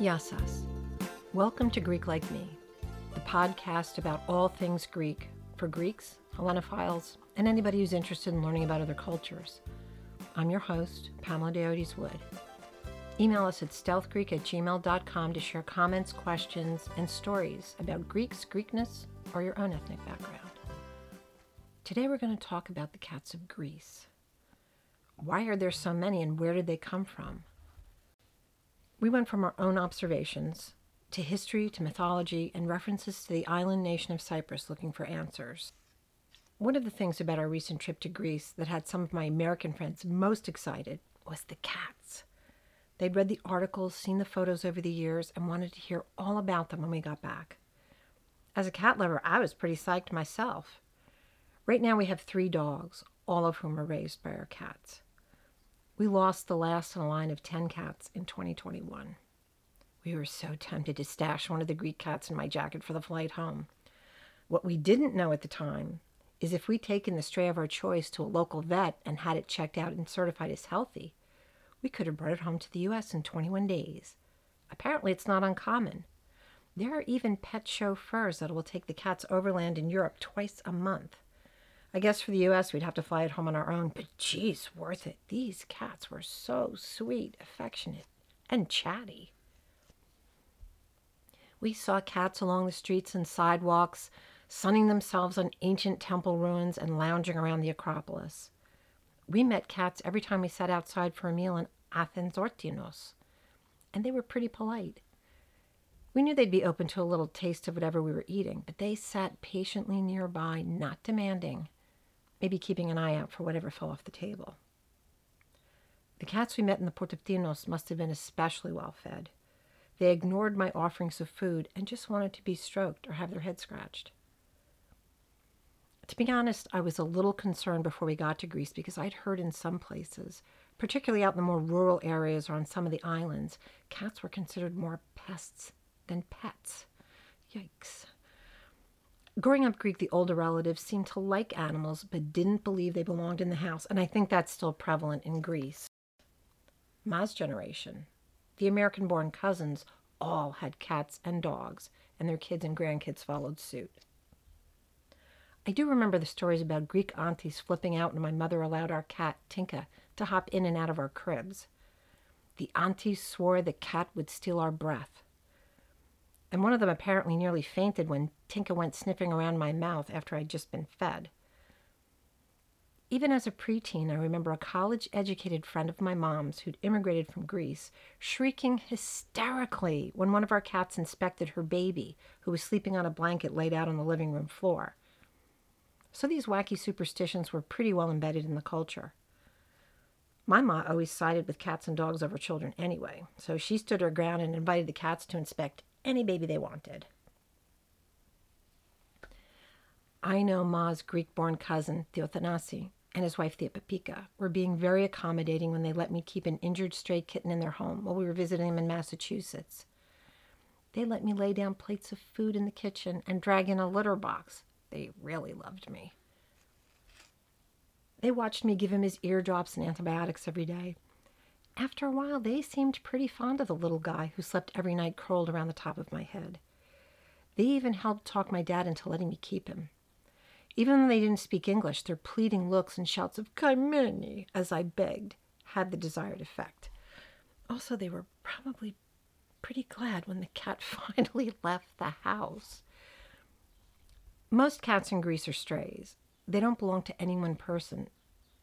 Yassas. Welcome to Greek Like Me, the podcast about all things Greek for Greeks, Hellenophiles, and anybody who's interested in learning about other cultures. I'm your host, Pamela Diodes Wood. Email us at stealthgreek at gmail.com to share comments, questions, and stories about Greeks, Greekness, or your own ethnic background. Today we're going to talk about the cats of Greece. Why are there so many and where did they come from? We went from our own observations to history to mythology and references to the island nation of Cyprus looking for answers. One of the things about our recent trip to Greece that had some of my American friends most excited was the cats. They'd read the articles, seen the photos over the years, and wanted to hear all about them when we got back. As a cat lover, I was pretty psyched myself. Right now, we have three dogs, all of whom are raised by our cats. We lost the last in a line of 10 cats in 2021. We were so tempted to stash one of the Greek cats in my jacket for the flight home. What we didn't know at the time is if we'd taken the stray of our choice to a local vet and had it checked out and certified as healthy, we could have brought it home to the US in 21 days. Apparently, it's not uncommon. There are even pet chauffeurs that will take the cats overland in Europe twice a month. I guess for the US, we'd have to fly it home on our own, but geez, worth it. These cats were so sweet, affectionate, and chatty. We saw cats along the streets and sidewalks, sunning themselves on ancient temple ruins and lounging around the Acropolis. We met cats every time we sat outside for a meal in Athens or Tinos, and they were pretty polite. We knew they'd be open to a little taste of whatever we were eating, but they sat patiently nearby, not demanding maybe keeping an eye out for whatever fell off the table. The cats we met in the port of Tinos must have been especially well fed. They ignored my offerings of food and just wanted to be stroked or have their head scratched. To be honest, I was a little concerned before we got to Greece because I'd heard in some places, particularly out in the more rural areas or on some of the islands, cats were considered more pests than pets. Yikes. Growing up Greek, the older relatives seemed to like animals but didn't believe they belonged in the house, and I think that's still prevalent in Greece. Ma's generation, the American born cousins, all had cats and dogs, and their kids and grandkids followed suit. I do remember the stories about Greek aunties flipping out when my mother allowed our cat, Tinka, to hop in and out of our cribs. The aunties swore the cat would steal our breath and one of them apparently nearly fainted when Tinka went sniffing around my mouth after I'd just been fed. Even as a preteen, I remember a college educated friend of my mom's who'd immigrated from Greece shrieking hysterically when one of our cats inspected her baby, who was sleeping on a blanket laid out on the living room floor. So these wacky superstitions were pretty well embedded in the culture. My ma always sided with cats and dogs over children anyway, so she stood her ground and invited the cats to inspect any baby they wanted. I know Ma's Greek born cousin, Theothanasi, and his wife Theopipika were being very accommodating when they let me keep an injured stray kitten in their home while we were visiting them in Massachusetts. They let me lay down plates of food in the kitchen and drag in a litter box. They really loved me. They watched me give him his ear drops and antibiotics every day after a while, they seemed pretty fond of the little guy who slept every night curled around the top of my head. They even helped talk my dad into letting me keep him. Even though they didn't speak English, their pleading looks and shouts of Kaimeni as I begged had the desired effect. Also, they were probably pretty glad when the cat finally left the house. Most cats in Greece are strays. They don't belong to any one person,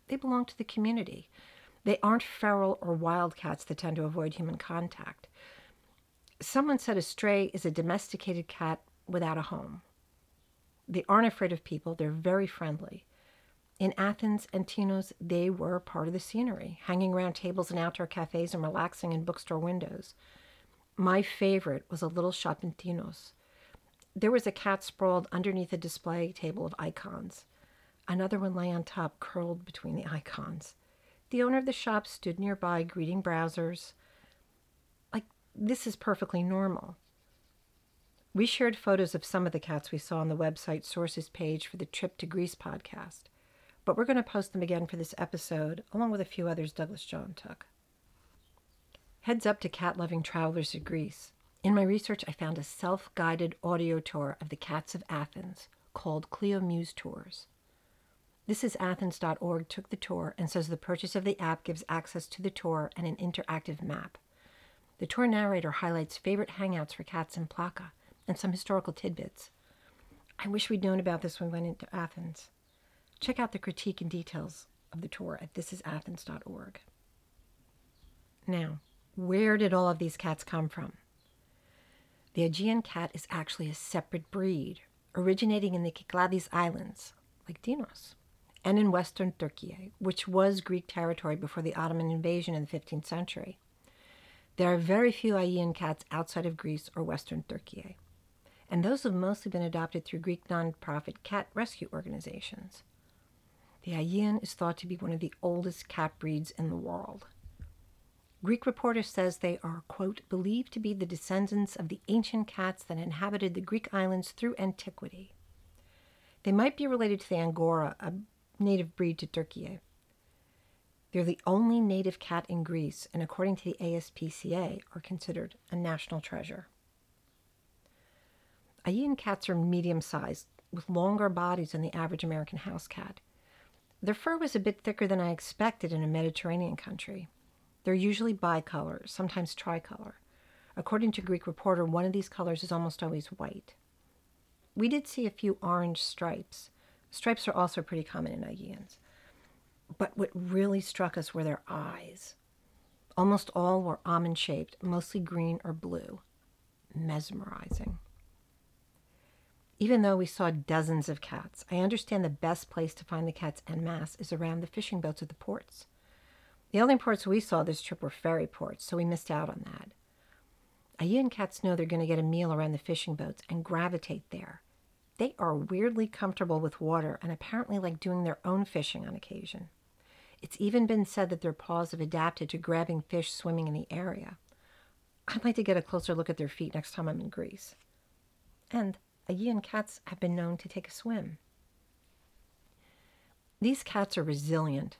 they belong to the community. They aren't feral or wild cats that tend to avoid human contact. Someone said a stray is a domesticated cat without a home. They aren't afraid of people, they're very friendly. In Athens and Tinos, they were part of the scenery, hanging around tables in outdoor cafes and relaxing in bookstore windows. My favorite was a little shop in Tinos. There was a cat sprawled underneath a display table of icons. Another one lay on top, curled between the icons. The owner of the shop stood nearby, greeting browsers. Like, this is perfectly normal. We shared photos of some of the cats we saw on the website sources page for the Trip to Greece podcast, but we're going to post them again for this episode, along with a few others Douglas John took. Heads up to cat loving travelers to Greece. In my research, I found a self guided audio tour of the cats of Athens called Clio Muse Tours. This is Athens.org took the tour and says the purchase of the app gives access to the tour and an interactive map. The tour narrator highlights favorite hangouts for cats in Plaka and some historical tidbits. I wish we'd known about this when we went into Athens. Check out the critique and details of the tour at thisisathens.org. Now, where did all of these cats come from? The Aegean cat is actually a separate breed, originating in the Cyclades Islands, like Tinos, and in western Turkey, which was Greek territory before the Ottoman invasion in the 15th century. There are very few Aegean cats outside of Greece or western Turkey, and those have mostly been adopted through Greek nonprofit cat rescue organizations. The Aegean is thought to be one of the oldest cat breeds in the world. Greek reporter says they are, quote, believed to be the descendants of the ancient cats that inhabited the Greek islands through antiquity. They might be related to the Angora, a native breed to Turkey. They're the only native cat in Greece, and according to the ASPCA, are considered a national treasure. Aegean cats are medium sized, with longer bodies than the average American house cat. Their fur was a bit thicker than I expected in a Mediterranean country. They're usually bicolor, sometimes tricolor. According to Greek Reporter, one of these colors is almost always white. We did see a few orange stripes. Stripes are also pretty common in Aegeans. But what really struck us were their eyes. Almost all were almond shaped, mostly green or blue. Mesmerizing. Even though we saw dozens of cats, I understand the best place to find the cats en masse is around the fishing boats at the ports. The only ports we saw this trip were ferry ports, so we missed out on that. Aegean cats know they're going to get a meal around the fishing boats and gravitate there. They are weirdly comfortable with water and apparently like doing their own fishing on occasion. It's even been said that their paws have adapted to grabbing fish swimming in the area. I'd like to get a closer look at their feet next time I'm in Greece. And Aegean cats have been known to take a swim. These cats are resilient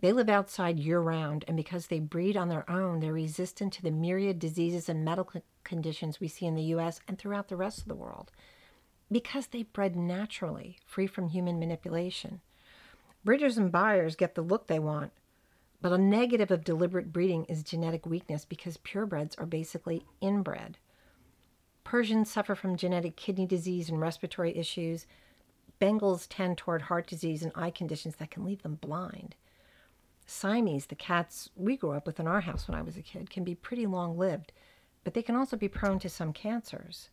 they live outside year round, and because they breed on their own, they're resistant to the myriad diseases and medical conditions we see in the US and throughout the rest of the world. Because they bred naturally, free from human manipulation. Breeders and buyers get the look they want, but a negative of deliberate breeding is genetic weakness because purebreds are basically inbred. Persians suffer from genetic kidney disease and respiratory issues. Bengals tend toward heart disease and eye conditions that can leave them blind. Siamese, the cats we grew up with in our house when I was a kid, can be pretty long lived, but they can also be prone to some cancers.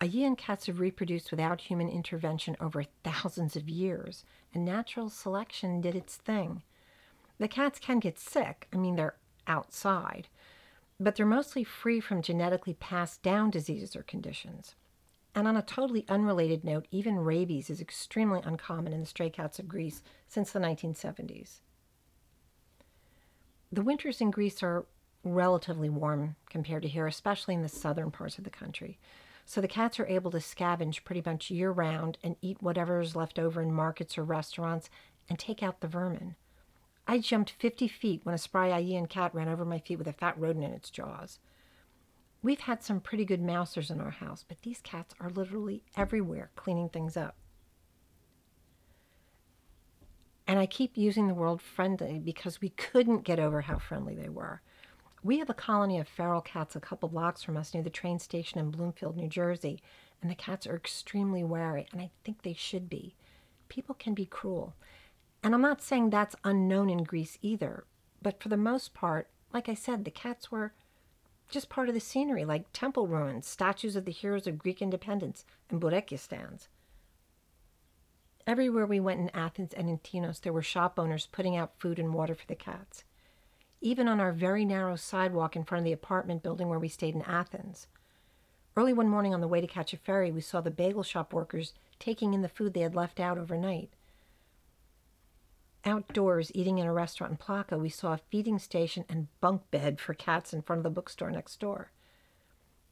Aegean cats have reproduced without human intervention over thousands of years, and natural selection did its thing. The cats can get sick, I mean, they're outside, but they're mostly free from genetically passed down diseases or conditions. And on a totally unrelated note, even rabies is extremely uncommon in the stray cats of Greece since the 1970s. The winters in Greece are relatively warm compared to here, especially in the southern parts of the country. So the cats are able to scavenge pretty much year round and eat whatever is left over in markets or restaurants and take out the vermin. I jumped 50 feet when a spry Aegean cat ran over my feet with a fat rodent in its jaws. We've had some pretty good mousers in our house, but these cats are literally everywhere cleaning things up. And I keep using the word friendly because we couldn't get over how friendly they were. We have a colony of feral cats a couple blocks from us near the train station in Bloomfield, New Jersey, and the cats are extremely wary, and I think they should be. People can be cruel. And I'm not saying that's unknown in Greece either, but for the most part, like I said, the cats were just part of the scenery, like temple ruins, statues of the heroes of Greek independence, and Boureki stands. Everywhere we went in Athens and in Tinos, there were shop owners putting out food and water for the cats. Even on our very narrow sidewalk in front of the apartment building where we stayed in Athens. Early one morning on the way to catch a ferry, we saw the bagel shop workers taking in the food they had left out overnight. Outdoors, eating in a restaurant in Plaka, we saw a feeding station and bunk bed for cats in front of the bookstore next door.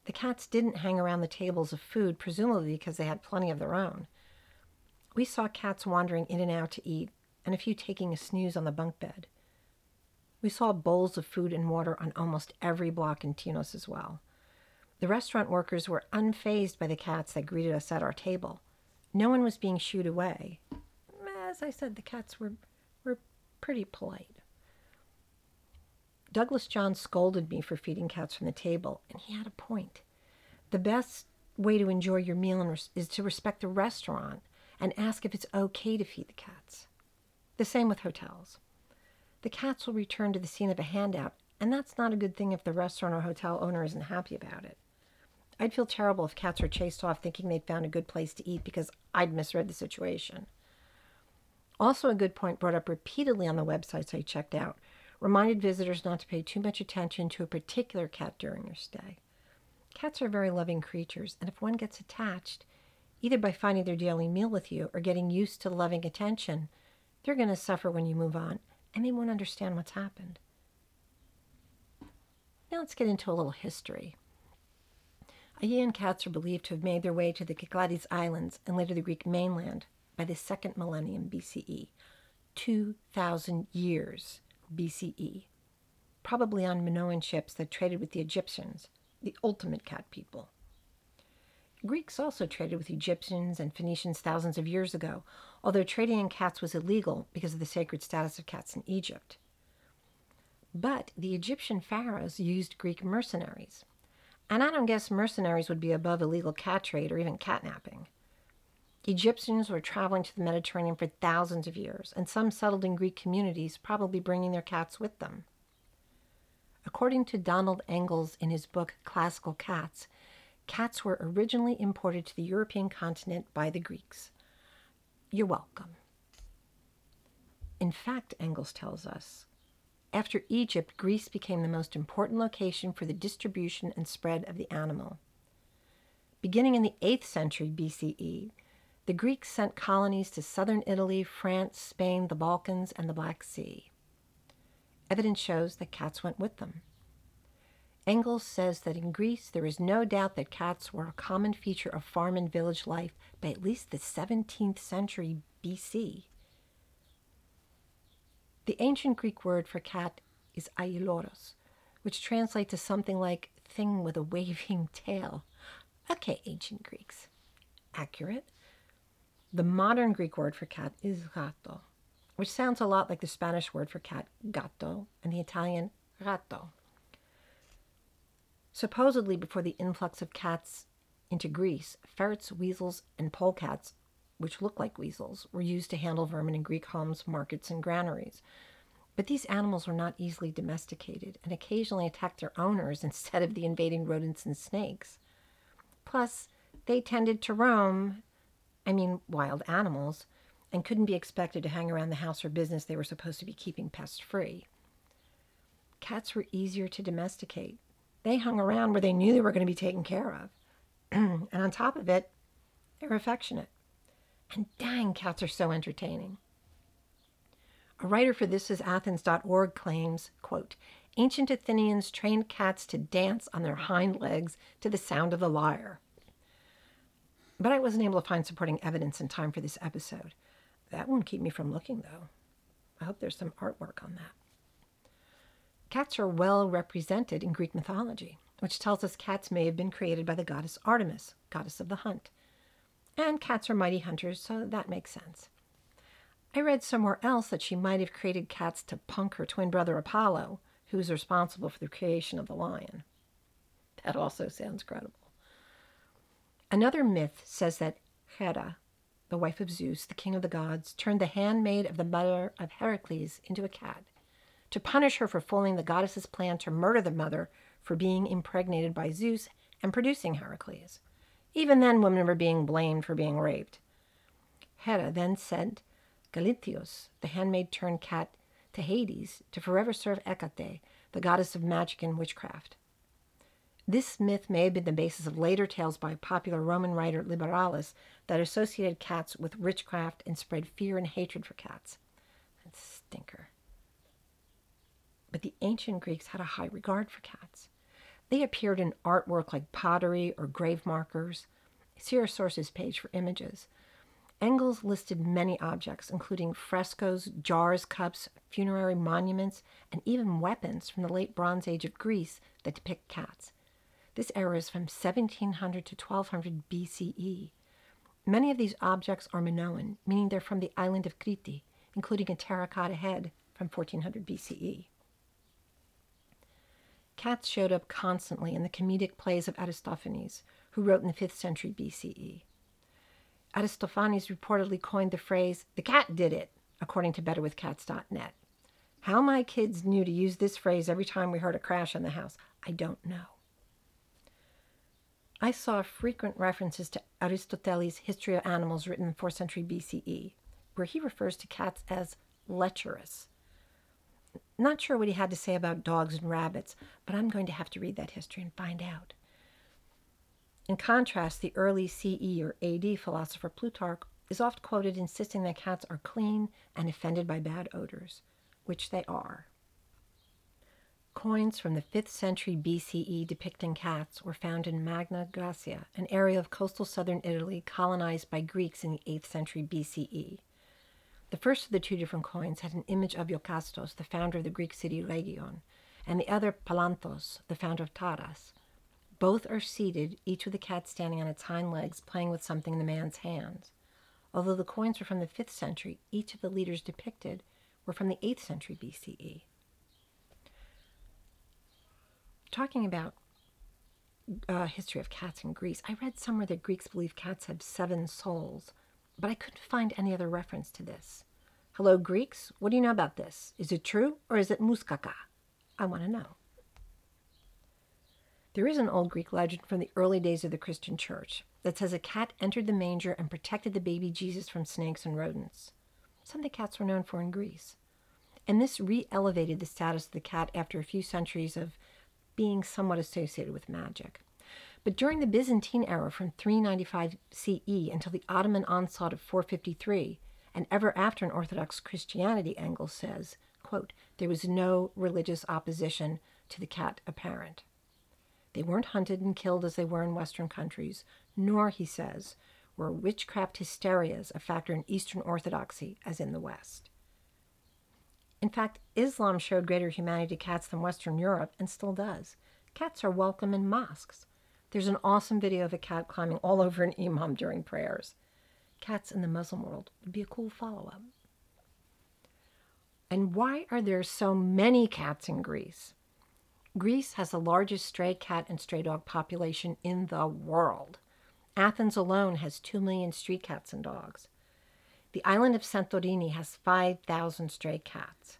The cats didn't hang around the tables of food, presumably because they had plenty of their own. We saw cats wandering in and out to eat, and a few taking a snooze on the bunk bed. We saw bowls of food and water on almost every block in Tinos as well. The restaurant workers were unfazed by the cats that greeted us at our table. No one was being shooed away. As I said, the cats were, were pretty polite. Douglas John scolded me for feeding cats from the table, and he had a point. The best way to enjoy your meal is to respect the restaurant and ask if it's okay to feed the cats. The same with hotels. The cats will return to the scene of a handout, and that's not a good thing if the restaurant or hotel owner isn't happy about it. I'd feel terrible if cats are chased off thinking they'd found a good place to eat because I'd misread the situation. Also, a good point brought up repeatedly on the websites I checked out reminded visitors not to pay too much attention to a particular cat during their stay. Cats are very loving creatures, and if one gets attached, either by finding their daily meal with you or getting used to loving attention, they're going to suffer when you move on, and they won't understand what's happened. Now let's get into a little history. Aegean cats are believed to have made their way to the Cyclades Islands and later the Greek mainland by the second millennium BCE, 2,000 years BCE, probably on Minoan ships that traded with the Egyptians, the ultimate cat people. Greeks also traded with Egyptians and Phoenicians thousands of years ago, although trading in cats was illegal because of the sacred status of cats in Egypt. But the Egyptian pharaohs used Greek mercenaries. And I don't guess mercenaries would be above illegal cat trade or even catnapping. Egyptians were traveling to the Mediterranean for thousands of years, and some settled in Greek communities, probably bringing their cats with them. According to Donald Engels in his book Classical Cats, cats were originally imported to the European continent by the Greeks. You're welcome. In fact, Engels tells us, after Egypt, Greece became the most important location for the distribution and spread of the animal. Beginning in the 8th century BCE, the Greeks sent colonies to southern Italy, France, Spain, the Balkans, and the Black Sea. Evidence shows that cats went with them. Engels says that in Greece there is no doubt that cats were a common feature of farm and village life by at least the 17th century BC. The ancient Greek word for cat is ailuros, which translates to something like thing with a waving tail. Okay, ancient Greeks. Accurate. The modern Greek word for cat is gato, which sounds a lot like the Spanish word for cat, gato, and the Italian gatto. Supposedly, before the influx of cats into Greece, ferrets, weasels, and polecats, which look like weasels, were used to handle vermin in Greek homes, markets, and granaries. But these animals were not easily domesticated and occasionally attacked their owners instead of the invading rodents and snakes. Plus, they tended to roam I mean wild animals, and couldn't be expected to hang around the house or business they were supposed to be keeping pest free. Cats were easier to domesticate. They hung around where they knew they were going to be taken care of. and on top of it, they were affectionate. And dang, cats are so entertaining. A writer for thisisathens.org claims, quote, ancient Athenians trained cats to dance on their hind legs to the sound of the lyre. But I wasn't able to find supporting evidence in time for this episode. That won't keep me from looking, though. I hope there's some artwork on that. Cats are well represented in Greek mythology, which tells us cats may have been created by the goddess Artemis, goddess of the hunt. And cats are mighty hunters, so that makes sense. I read somewhere else that she might have created cats to punk her twin brother Apollo, who's responsible for the creation of the lion. That also sounds credible. Another myth says that Hera, the wife of Zeus, the king of the gods, turned the handmaid of the mother of Heracles into a cat to punish her for foiling the goddess's plan to murder the mother for being impregnated by Zeus and producing Heracles. Even then, women were being blamed for being raped. Hera then sent Galinthias, the handmaid turned cat, to Hades to forever serve Hecate, the goddess of magic and witchcraft. This myth may have been the basis of later tales by popular Roman writer Liberalis that associated cats with witchcraft and spread fear and hatred for cats. That stinker. But the ancient Greeks had a high regard for cats. They appeared in artwork like pottery or grave markers. See our sources page for images. Engels listed many objects, including frescoes, jars, cups, funerary monuments, and even weapons from the late Bronze Age of Greece that depict cats. This era is from 1700 to 1200 BCE. Many of these objects are Minoan, meaning they're from the island of Crete, including a terracotta head from 1400 BCE. Cats showed up constantly in the comedic plays of Aristophanes, who wrote in the 5th century BCE. Aristophanes reportedly coined the phrase, the cat did it, according to betterwithcats.net. How my kids knew to use this phrase every time we heard a crash in the house, I don't know. I saw frequent references to Aristoteles' History of Animals written in 4th century BCE, where he refers to cats as lecherous. Not sure what he had to say about dogs and rabbits, but I'm going to have to read that history and find out. In contrast, the early CE or AD philosopher Plutarch is oft quoted insisting that cats are clean and offended by bad odors, which they are. Coins from the 5th century BCE depicting cats were found in Magna Graecia, an area of coastal southern Italy colonized by Greeks in the 8th century BCE. The first of the two different coins had an image of Iokastos, the founder of the Greek city Rhegion, and the other Phalanthos, the founder of Taras. Both are seated, each with a cat standing on its hind legs, playing with something in the man's hands. Although the coins were from the 5th century, each of the leaders depicted were from the 8th century BCE. Talking about uh, history of cats in Greece, I read somewhere that Greeks believe cats have seven souls, but I couldn't find any other reference to this. Hello, Greeks, what do you know about this? Is it true or is it muskaka? I want to know. There is an old Greek legend from the early days of the Christian church that says a cat entered the manger and protected the baby Jesus from snakes and rodents. Something cats were known for in Greece. And this re elevated the status of the cat after a few centuries of being somewhat associated with magic. But during the Byzantine era from 395 CE until the Ottoman onslaught of 453, and ever after in Orthodox Christianity, Engels says, quote, there was no religious opposition to the cat apparent. They weren't hunted and killed as they were in Western countries, nor, he says, were witchcraft hysterias a factor in Eastern Orthodoxy as in the West. In fact, Islam showed greater humanity to cats than Western Europe and still does. Cats are welcome in mosques. There's an awesome video of a cat climbing all over an imam during prayers. Cats in the Muslim world would be a cool follow up. And why are there so many cats in Greece? Greece has the largest stray cat and stray dog population in the world. Athens alone has 2 million street cats and dogs. The island of Santorini has 5,000 stray cats.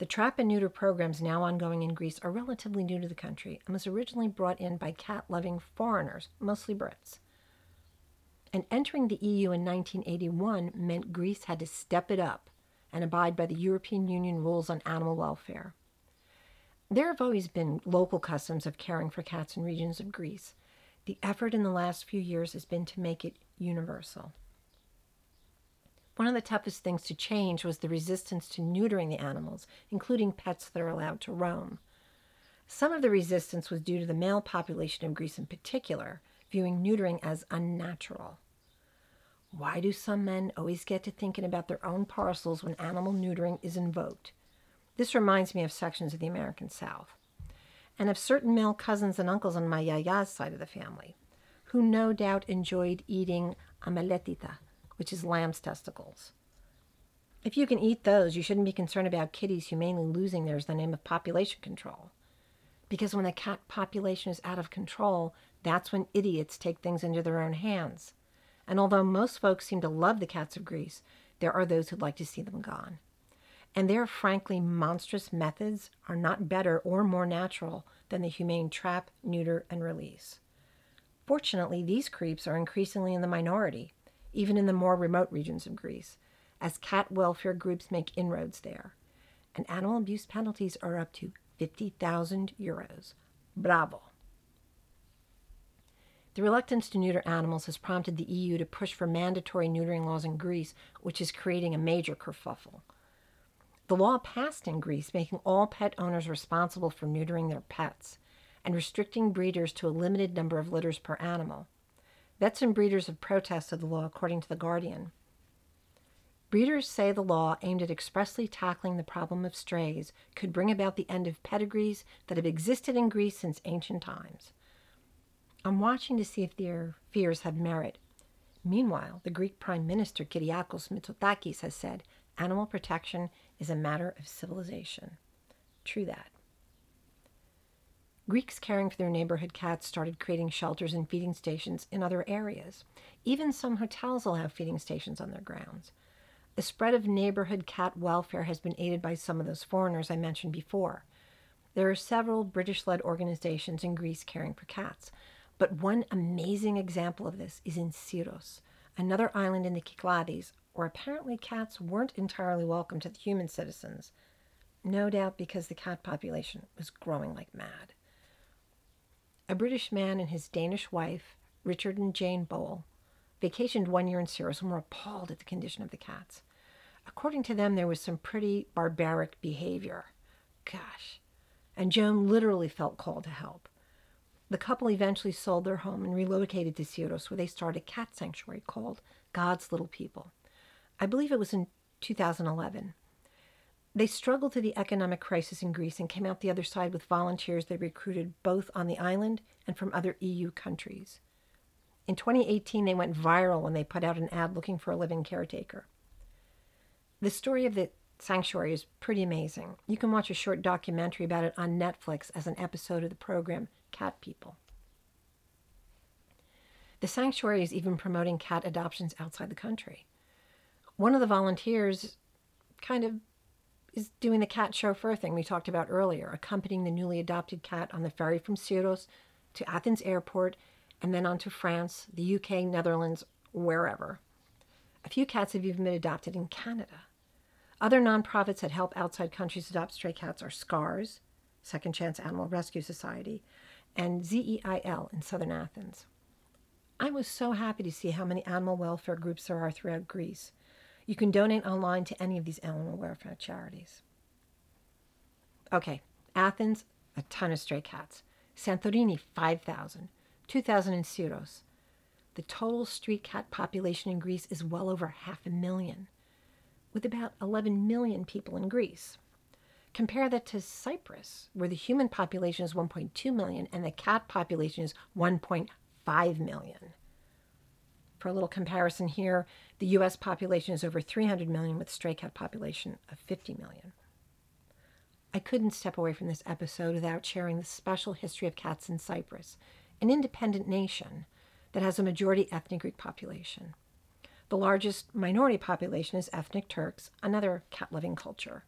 The trap and neuter programs now ongoing in Greece are relatively new to the country and was originally brought in by cat loving foreigners, mostly Brits. And entering the EU in 1981 meant Greece had to step it up and abide by the European Union rules on animal welfare. There have always been local customs of caring for cats in regions of Greece. The effort in the last few years has been to make it universal. One of the toughest things to change was the resistance to neutering the animals, including pets that are allowed to roam. Some of the resistance was due to the male population of Greece in particular, viewing neutering as unnatural. Why do some men always get to thinking about their own parcels when animal neutering is invoked? This reminds me of sections of the American South, and of certain male cousins and uncles on my yaya's side of the family, who no doubt enjoyed eating ameletita, which is lamb's testicles. If you can eat those, you shouldn't be concerned about kitties humanely losing theirs in the name of population control. Because when the cat population is out of control, that's when idiots take things into their own hands. And although most folks seem to love the cats of Greece, there are those who'd like to see them gone and their frankly monstrous methods are not better or more natural than the humane trap, neuter, and release. Fortunately, these creeps are increasingly in the minority, even in the more remote regions of Greece, as cat welfare groups make inroads there. And animal abuse penalties are up to 50,000 euros. Bravo! The reluctance to neuter animals has prompted the EU to push for mandatory neutering laws in Greece, which is creating a major kerfuffle. The law passed in Greece making all pet owners responsible for neutering their pets and restricting breeders to a limited number of litters per animal. Vets and breeders have protested the law, according to The Guardian. Breeders say the law aimed at expressly tackling the problem of strays could bring about the end of pedigrees that have existed in Greece since ancient times. I'm watching to see if their fears have merit. Meanwhile, the Greek Prime Minister Kyriakos Mitsotakis has said animal protection is a matter of civilization. True that. Greeks caring for their neighborhood cats started creating shelters and feeding stations in other areas. Even some hotels will have feeding stations on their grounds. The spread of neighborhood cat welfare has been aided by some of those foreigners I mentioned before. There are several British led organizations in Greece caring for cats, but one amazing example of this is in Syros, another island in the Cyclades, where apparently cats weren't entirely welcome to the human citizens, no doubt because the cat population was growing like mad. A British man and his Danish wife, Richard and Joan Bowell, vacationed one year in Syros and were appalled at the condition of the cats. According to them, there was some pretty barbaric behavior. Gosh. And Joan literally felt called to help. The couple eventually sold their home and relocated to Syros, where they started a cat sanctuary called God's Little People. I believe it was in 2011. They struggled through the economic crisis in Greece and came out the other side with volunteers they recruited both on the island and from other EU countries. In 2018, they went viral when they put out an ad looking for a living caretaker. The story of the sanctuary is pretty amazing. You can watch a short documentary about it on Netflix as an episode of the program Cat People. The sanctuary is even promoting cat adoptions outside the country. One of the volunteers kind of is doing the cat chauffeur thing we talked about earlier, accompanying the newly adopted cat on the ferry from Syros to Athens airport and then on to France, the UK, Netherlands, wherever. A few cats have even been adopted in Canada. Other nonprofits that help outside countries adopt stray cats are SCARS, Second Chance Animal Rescue Society, and ZEIL in southern Athens. I was so happy to see how many animal welfare groups there are throughout Greece. You can donate online to any of these animal welfare charities. Okay, Athens, a ton of stray cats. Santorini, 5,000. 2,000 in Syros. The total street cat population in Greece is well over half a million, with about 11 million people in Greece. Compare that to Cyprus, where the human population is 1.2 million and the cat population is 1.5 million. For a little comparison here, the US population is over 300 million with stray cat population of 50 million. I couldn't step away from this episode without sharing the special history of cats in Cyprus an independent nation that has a majority ethnic Greek population. The largest minority population is ethnic Turks, another cat loving culture.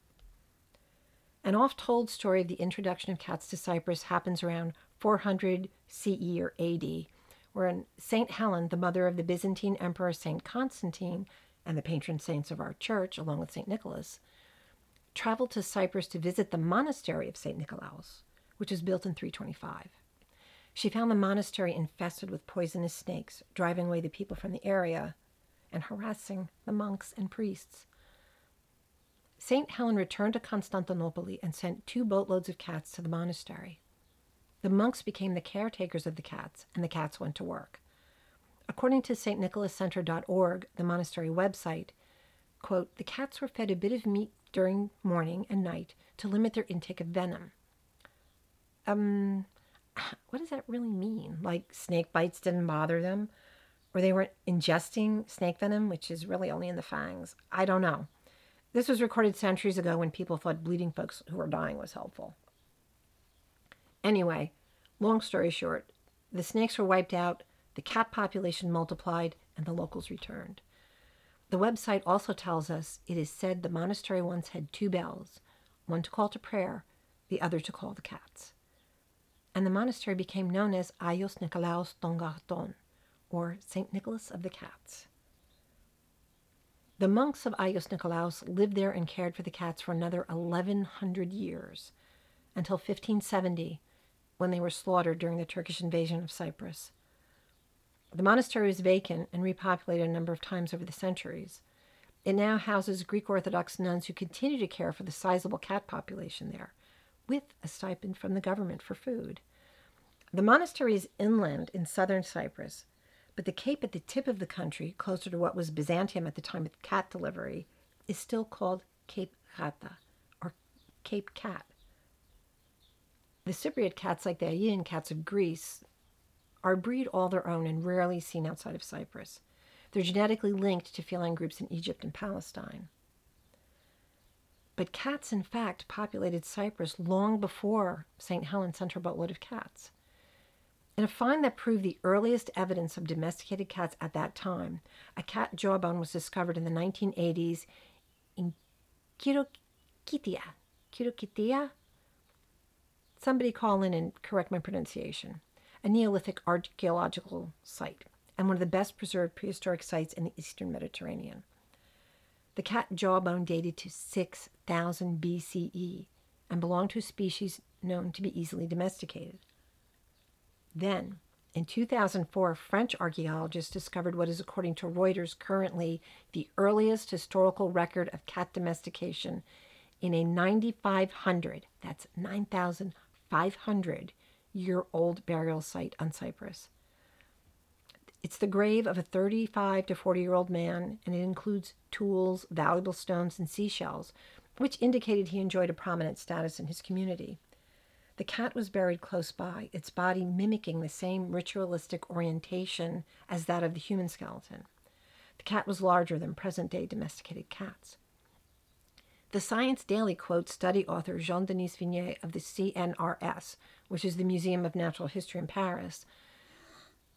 An oft told story of the introduction of cats to Cyprus happens around 400 CE or AD, wherein St. Helen, the mother of the Byzantine Emperor St. Constantine and the patron saints of our church, along with St. Nicholas, traveled to Cyprus to visit the monastery of St. Nicolaus, which was built in 325. She found the monastery infested with poisonous snakes, driving away the people from the area and harassing the monks and priests. St. Helen returned to Constantinople and sent two boatloads of cats to the monastery. The monks became the caretakers of the cats, and the cats went to work. According to stnicholascenter.org, the monastery website, quote, the cats were fed a bit of meat during morning and night to limit their intake of venom. Um, what does that really mean? Like snake bites didn't bother them? Or they weren't ingesting snake venom, which is really only in the fangs? I don't know. This was recorded centuries ago when people thought bleeding folks who were dying was helpful. Anyway, long story short, the snakes were wiped out, the cat population multiplied, and the locals returned. The website also tells us it is said the monastery once had two bells, one to call to prayer, the other to call the cats and the monastery became known as Aios Nikolaos ton Gaton, or St. Nicholas of the Cats. The monks of Aios Nikolaos lived there and cared for the cats for another 1100 years, until 1570, when they were slaughtered during the Turkish invasion of Cyprus. The monastery was vacant and repopulated a number of times over the centuries. It now houses Greek Orthodox nuns who continue to care for the sizable cat population there with a stipend from the government for food. The monastery is inland in southern Cyprus, But the cape at the tip of the country, closer to what was Byzantium at the time of cat delivery, is still called Cape Gata or Cape Cat. The Cypriot cats, like the Aegean cats of Greece, are breed all their own and rarely seen outside of Cyprus. They're genetically linked to feline groups in Egypt and Palestine. But cats, in fact, populated Cyprus long before St. Helens her boatload of cats. In a find that proved the earliest evidence of domesticated cats at that time, a cat jawbone was discovered in the 1980s in Kirokitia. Kirokitia? Somebody call in and correct my pronunciation. A Neolithic archaeological site and one of the best preserved prehistoric sites in the eastern Mediterranean. The cat jawbone dated to 6000 BCE and belonged to a species known to be easily domesticated. Then, in 2004, French archaeologists discovered what is, according to Reuters, currently the earliest historical record of cat domestication in a 9,500, that's 9,500 year old burial site on Cyprus. It's the grave of a 35 to 40 year old man, and it includes tools, valuable stones, and seashells, which indicated he enjoyed a prominent status in his community. The cat was buried close by, its body mimicking the same ritualistic orientation as that of the human skeleton. The cat was larger than present day domesticated cats. The Science Daily quotes study author Jean Denis Vigne of the CNRS, which is the Museum of Natural History in Paris.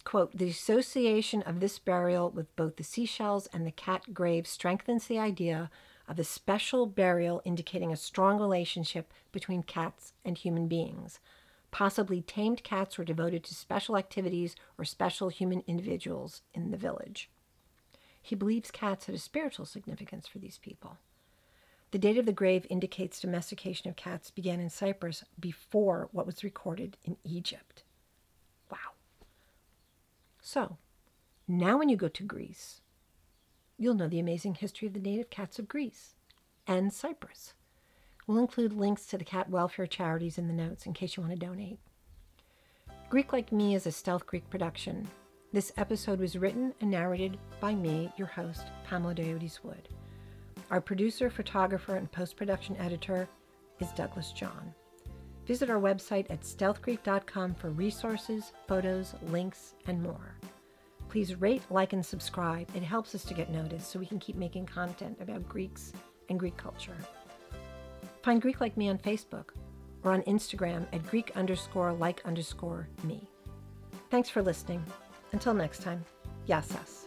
Quote, the association of this burial with both the seashells and the cat grave strengthens the idea of a special burial indicating a strong relationship between cats and human beings. Possibly tamed cats were devoted to special activities or special human individuals in the village. He believes cats had a spiritual significance for these people. The date of the grave indicates domestication of cats began in Cyprus before what was recorded in Egypt. Wow. So, now when you go to Greece, you'll know the amazing history of the native cats of Greece and Cyprus. We'll include links to the cat welfare charities in the notes in case you want to donate. Greek Like Me is a Stealth Greek production. This episode was written and narrated by me, your host, Pamela Diodes Wood. Our producer, photographer, and post production editor is Douglas John. Visit our website at stealthgreek.com for resources, photos, links, and more. Please rate, like, and subscribe. It helps us to get noticed so we can keep making content about Greeks and Greek culture. Find Greek Like Me on Facebook or on Instagram at Greek underscore like underscore me. Thanks for listening. Until next time, Yassas.